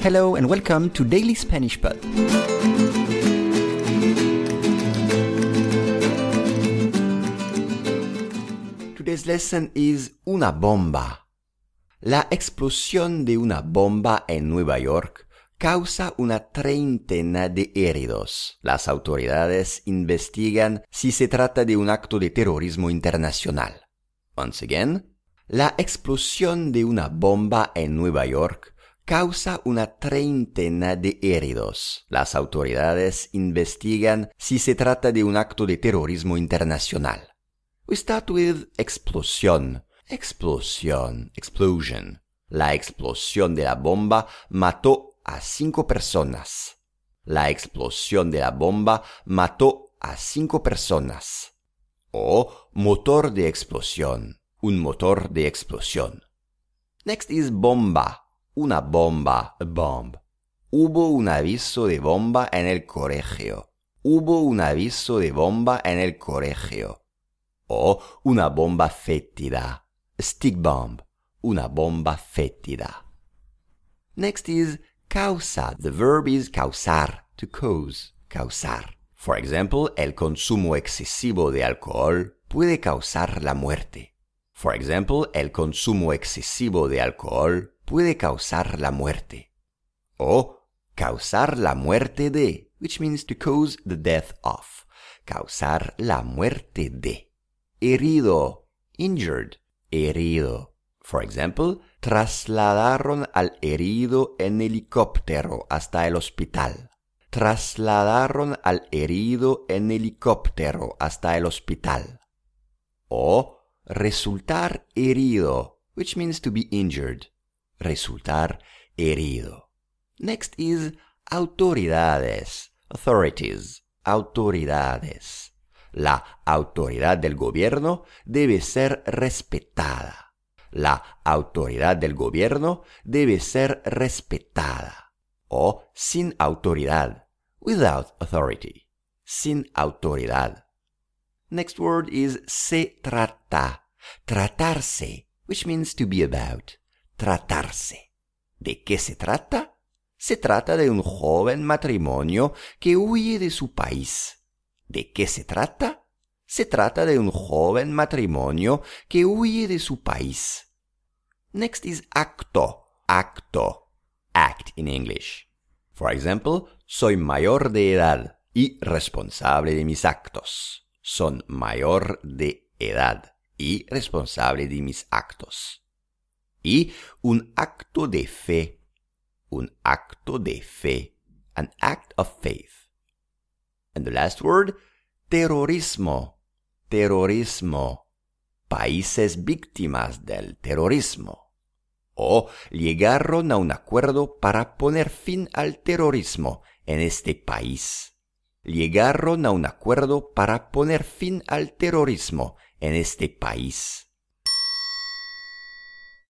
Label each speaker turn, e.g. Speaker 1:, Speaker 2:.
Speaker 1: Hello and welcome to Daily Spanish Pod. Today's lesson is una bomba. La explosión de una bomba en Nueva York causa una treintena de heridos. Las autoridades investigan si se trata de un acto de terrorismo internacional. Once again, la explosión de una bomba en Nueva York causa una treintena de heridos. Las autoridades investigan si se trata de un acto de terrorismo internacional. We start with explosión. Explosión, explosion. La explosión de la bomba mató a cinco personas. La explosión de la bomba mató a cinco personas. O motor de explosión, un motor de explosión. Next is bomba, una bomba, a bomb. Hubo un aviso de bomba en el colegio. Hubo un aviso de bomba en el colegio o una bomba fétida, stick bomb, una bomba fétida. Next is causa. The verb is causar, to cause, causar. For example, el consumo excesivo de alcohol puede causar la muerte. For example, el consumo excesivo de alcohol puede causar la muerte. O causar la muerte de, which means to cause the death of. Causar la muerte de herido, injured, herido. For example, trasladaron al herido en helicóptero hasta el hospital. Trasladaron al herido en helicóptero hasta el hospital. O resultar herido, which means to be injured. Resultar herido. Next is autoridades, authorities, autoridades. La autoridad del gobierno debe ser respetada. La autoridad del gobierno debe ser respetada. O sin autoridad. Without authority. Sin autoridad. Next word is se trata. Tratarse, which means to be about. Tratarse. ¿De qué se trata? Se trata de un joven matrimonio que huye de su país ¿De qué se trata? Se trata de un joven matrimonio que huye de su país. Next is acto, acto, act in English. For example, soy mayor de edad y responsable de mis actos. Son mayor de edad y responsable de mis actos. Y un acto de fe, un acto de fe, an act of faith. And the last word, terrorismo. Terrorismo. Países víctimas del terrorismo. O llegaron a un acuerdo para poner fin al terrorismo en este país. Llegaron a un acuerdo para poner fin al terrorismo en este país.